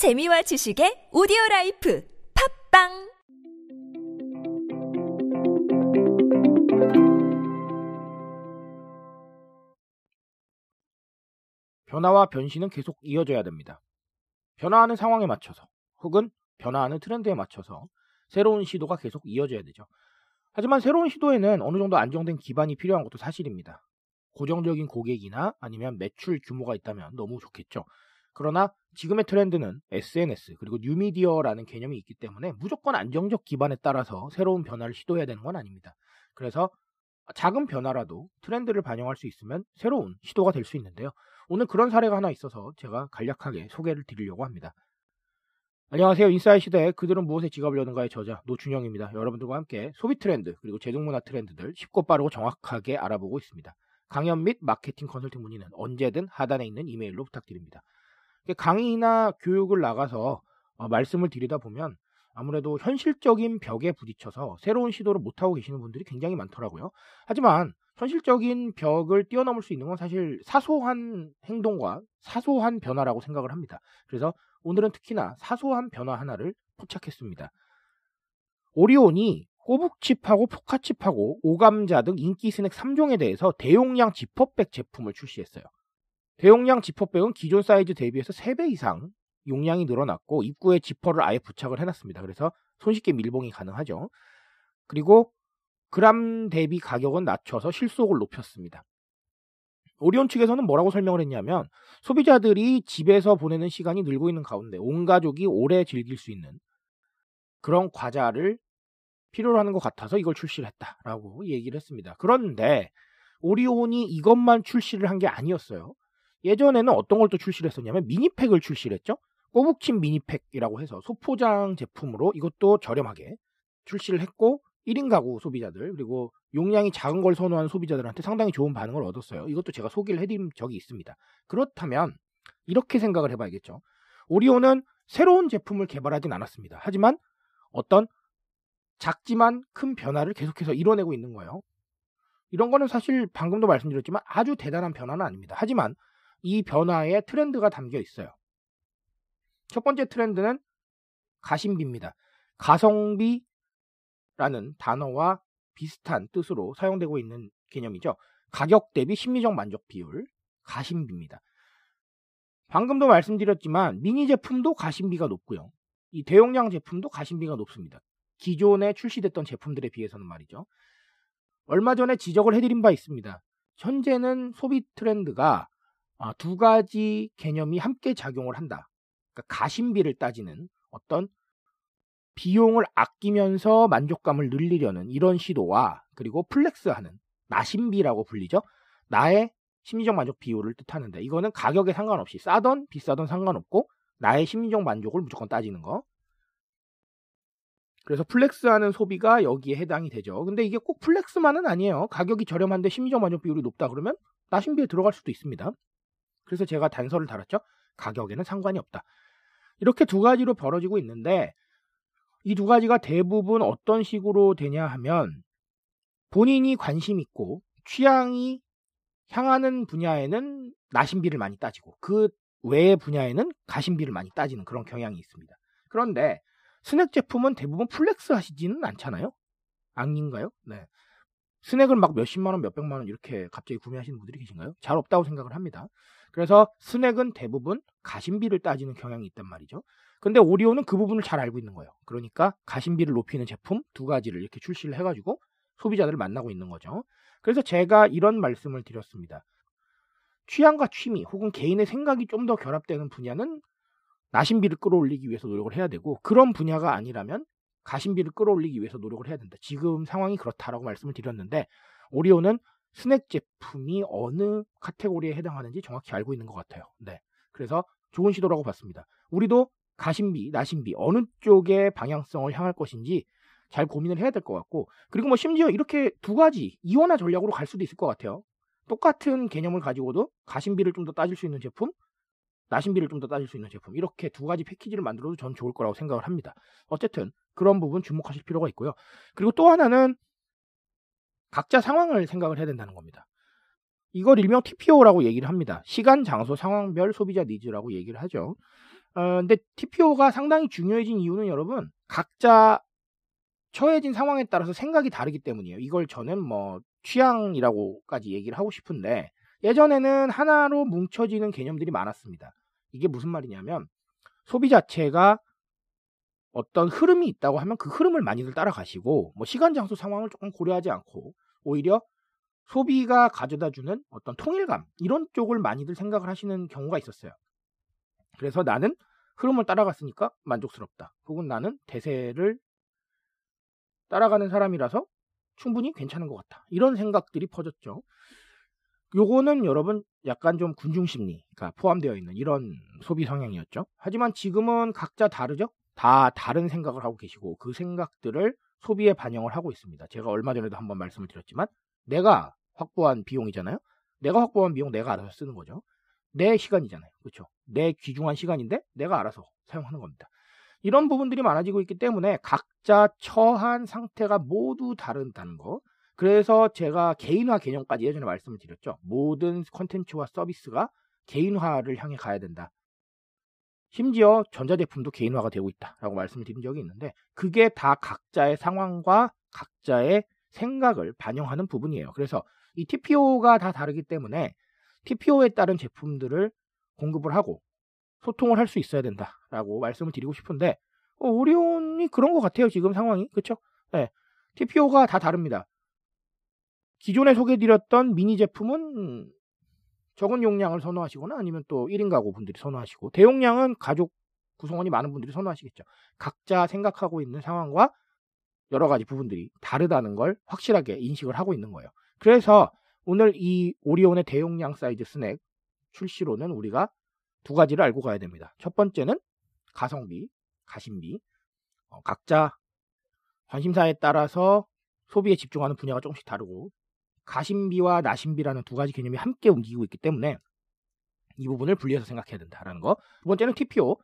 재미와 지식의 오디오 라이프 팟빵 변화와 변신은 계속 이어져야 됩니다. 변화하는 상황에 맞춰서 혹은 변화하는 트렌드에 맞춰서 새로운 시도가 계속 이어져야 되죠. 하지만 새로운 시도에는 어느 정도 안정된 기반이 필요한 것도 사실입니다. 고정적인 고객이나 아니면 매출 규모가 있다면 너무 좋겠죠. 그러나 지금의 트렌드는 SNS 그리고 뉴미디어라는 개념이 있기 때문에 무조건 안정적 기반에 따라서 새로운 변화를 시도해야 되는 건 아닙니다. 그래서 작은 변화라도 트렌드를 반영할 수 있으면 새로운 시도가 될 수 있는데요. 오늘 그런 사례가 하나 있어서 제가 간략하게 소개를 드리려고 합니다. 안녕하세요. 인사이 시대에 그들은 무엇에 지갑을 여는가의 저자 노준영입니다. 여러분들과 함께 소비 트렌드 그리고 제동문화 트렌드들 쉽고 빠르고 정확하게 알아보고 있습니다. 강연 및 마케팅 컨설팅 문의는 언제든 하단에 있는 이메일로 부탁드립니다. 강의나 교육을 나가서 어, 말씀을 드리다 보면 아무래도 현실적인 벽에 부딪혀서 새로운 시도를 못하고 계시는 분들이 굉장히 많더라고요. 하지만 현실적인 벽을 뛰어넘을 수 있는 건 사실 사소한 행동과 사소한 변화라고 생각을 합니다. 그래서 오늘은 특히나 사소한 변화 하나를 포착했습니다. 오리온이 꼬북칩하고 포카칩하고 오감자 등 인기 스낵 3종에 대해서 대용량 지퍼백 제품을 출시했어요. 대용량 지퍼백은 기존 사이즈 대비해서 3배 이상 용량이 늘어났고 입구에 지퍼를 아예 부착을 해놨습니다. 그래서 손쉽게 밀봉이 가능하죠. 그리고 그람 대비 가격은 낮춰서 실속을 높였습니다. 오리온 측에서는 뭐라고 설명을 했냐면 소비자들이 집에서 보내는 시간이 늘고 있는 가운데 온 가족이 오래 즐길 수 있는 그런 과자를 필요로 하는 것 같아서 이걸 출시를 했다라고 얘기를 했습니다. 그런데 오리온이 이것만 출시를 한 게 아니었어요. 예전에는 어떤 걸 또 출시를 했었냐면 미니팩을 출시를 했죠. 꼬북침 미니팩이라고 해서 소포장 제품으로 이것도 저렴하게 출시를 했고 1인 가구 소비자들 그리고 용량이 작은 걸 선호하는 소비자들한테 상당히 좋은 반응을 얻었어요. 이것도 제가 소개를 해드린 적이 있습니다. 그렇다면 이렇게 생각을 해봐야겠죠. 오리온은 새로운 제품을 개발하진 않았습니다. 하지만 어떤 작지만 큰 변화를 계속해서 이뤄내고 있는 거예요. 이런 거는 사실 방금도 말씀드렸지만 아주 대단한 변화는 아닙니다. 하지만 이 변화에 트렌드가 담겨 있어요. 첫 번째 트렌드는 가심비입니다. 가성비라는 단어와 비슷한 뜻으로 사용되고 있는 개념이죠. 가격 대비 심리적 만족 비율, 가심비입니다. 방금도 말씀드렸지만 미니 제품도 가심비가 높고요. 이 대용량 제품도 가심비가 높습니다. 기존에 출시됐던 제품들에 비해서는 말이죠. 얼마 전에 지적을 해드린 바 있습니다. 현재는 소비 트렌드가 아, 두 가지 개념이 함께 작용을 한다. 그러니까 가심비를 따지는 어떤 비용을 아끼면서 만족감을 늘리려는 이런 시도와 그리고 플렉스하는 나심비라고 불리죠. 나의 심리적 만족 비율을 뜻하는데 이거는 가격에 상관없이 싸던 비싸던 상관없고 나의 심리적 만족을 무조건 따지는 거. 그래서 플렉스하는 소비가 여기에 해당이 되죠. 근데 이게 꼭 플렉스만은 아니에요. 가격이 저렴한데 심리적 만족 비율이 높다 그러면 나심비에 들어갈 수도 있습니다. 그래서 제가 단서를 달았죠. 가격에는 상관이 없다. 이렇게 두 가지로 벌어지고 있는데 이 두 가지가 대부분 어떤 식으로 되냐 하면 본인이 관심 있고 취향이 향하는 분야에는 나심비를 많이 따지고 그 외의 분야에는 가심비를 많이 따지는 그런 경향이 있습니다. 그런데 스낵 제품은 대부분 플렉스 하시지는 않잖아요. 아닌가요? 네. 스낵을 막 몇십만 원, 몇백만 원 이렇게 갑자기 구매하시는 분들이 계신가요? 잘 없다고 생각을 합니다. 그래서 스낵은 대부분 가심비를 따지는 경향이 있단 말이죠. 근데 오리온은 그 부분을 잘 알고 있는 거예요. 그러니까 가심비를 높이는 제품 두 가지를 이렇게 출시를 해가지고 소비자들을 만나고 있는 거죠. 그래서 제가 이런 말씀을 드렸습니다. 취향과 취미 혹은 개인의 생각이 좀 더 결합되는 분야는 나심비를 끌어올리기 위해서 노력을 해야 되고 그런 분야가 아니라면 가심비를 끌어올리기 위해서 노력을 해야 된다. 지금 상황이 그렇다라고 말씀을 드렸는데 오리오는 스낵 제품이 어느 카테고리에 해당하는지 정확히 알고 있는 것 같아요. 네. 그래서 좋은 시도라고 봤습니다. 우리도 가심비, 나심비 어느 쪽의 방향성을 향할 것인지 잘 고민을 해야 될 것 같고 그리고 뭐 심지어 이렇게 두 가지 이원화 전략으로 갈 수도 있을 것 같아요. 똑같은 개념을 가지고도 가심비를 좀 더 따질 수 있는 제품, 나심비를 좀 더 따질 수 있는 제품 이렇게 두 가지 패키지를 만들어도 전 좋을 거라고 생각을 합니다. 어쨌든 그런 부분 주목하실 필요가 있고요. 그리고 또 하나는 각자 상황을 생각을 해야 된다는 겁니다. 이걸 일명 TPO라고 얘기를 합니다. 시간, 장소, 상황별 소비자 니즈라고 얘기를 하죠. 어, 근데 TPO가 상당히 중요해진 이유는 여러분 각자 처해진 상황에 따라서 생각이 다르기 때문이에요. 이걸 저는 뭐 취향이라고까지 얘기를 하고 싶은데 예전에는 하나로 뭉쳐지는 개념들이 많았습니다. 이게 무슨 말이냐면 소비 자체가 어떤 흐름이 있다고 하면 그 흐름을 많이들 따라가시고 뭐 시간 장소 상황을 조금 고려하지 않고 오히려 소비가 가져다 주는 어떤 통일감 이런 쪽을 많이들 생각을 하시는 경우가 있었어요. 그래서 나는 흐름을 따라갔으니까 만족스럽다. 혹은 나는 대세를 따라가는 사람이라서 충분히 괜찮은 것 같다. 이런 생각들이 퍼졌죠. 요거는 여러분 약간 좀 군중심리가 포함되어 있는 이런 소비 성향이었죠. 하지만 지금은 각자 다르죠? 다 다른 생각을 하고 계시고 그 생각들을 소비에 반영을 하고 있습니다. 제가 얼마 전에도 한번 말씀을 드렸지만 내가 확보한 비용이잖아요. 내가 확보한 비용 내가 알아서 쓰는 거죠. 내 시간이잖아요. 그렇죠? 내 귀중한 시간인데 내가 알아서 사용하는 겁니다. 이런 부분들이 많아지고 있기 때문에 각자 처한 상태가 모두 다르다는 거. 그래서 제가 개인화 개념까지 예전에 말씀을 드렸죠. 모든 컨텐츠와 서비스가 개인화를 향해 가야 된다. 심지어 전자제품도 개인화가 되고 있다라고 말씀을 드린 적이 있는데 그게 다 각자의 상황과 각자의 생각을 반영하는 부분이에요. 그래서 이 TPO가 다 다르기 때문에 TPO에 따른 제품들을 공급을 하고 소통을 할 수 있어야 된다라고 말씀을 드리고 싶은데 어, 오리온이 그런 것 같아요. 지금 상황이 그렇죠? 네. TPO가 다 다릅니다. 기존에 소개드렸던 미니 제품은 적은 용량을 선호하시거나 아니면 또 1인 가구 분들이 선호하시고 대용량은 가족 구성원이 많은 분들이 선호하시겠죠. 각자 생각하고 있는 상황과 여러 가지 부분들이 다르다는 걸 확실하게 인식을 하고 있는 거예요. 그래서 오늘 이 오리온의 대용량 사이즈 스낵 출시로는 우리가 두 가지를 알고 가야 됩니다. 첫 번째는 가성비, 가심비. 어, 각자 관심사에 따라서 소비에 집중하는 분야가 조금씩 다르고 가심비와 나심비라는 두 가지 개념이 함께 움직이고 있기 때문에 이 부분을 분리해서 생각해야 된다라는 거. 두 번째는 TPO.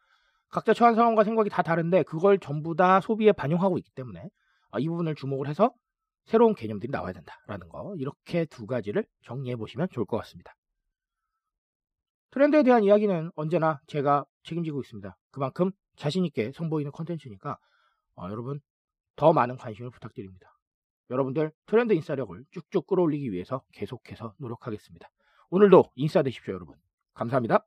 각자 처한 상황과 생각이 다 다른데 그걸 전부 다 소비에 반영하고 있기 때문에 어, 이 부분을 주목을 해서 새로운 개념들이 나와야 된다라는 거. 이렇게 두 가지를 정리해 보시면 좋을 것 같습니다. 트렌드에 대한 이야기는 언제나 제가 책임지고 있습니다. 그만큼 자신있게 선보이는 컨텐츠니까 어, 여러분 더 많은 관심을 부탁드립니다. 여러분들 트렌드 인싸력을 쭉쭉 끌어올리기 위해서 계속해서 노력하겠습니다. 오늘도 인싸 되십시오, 여러분. 감사합니다.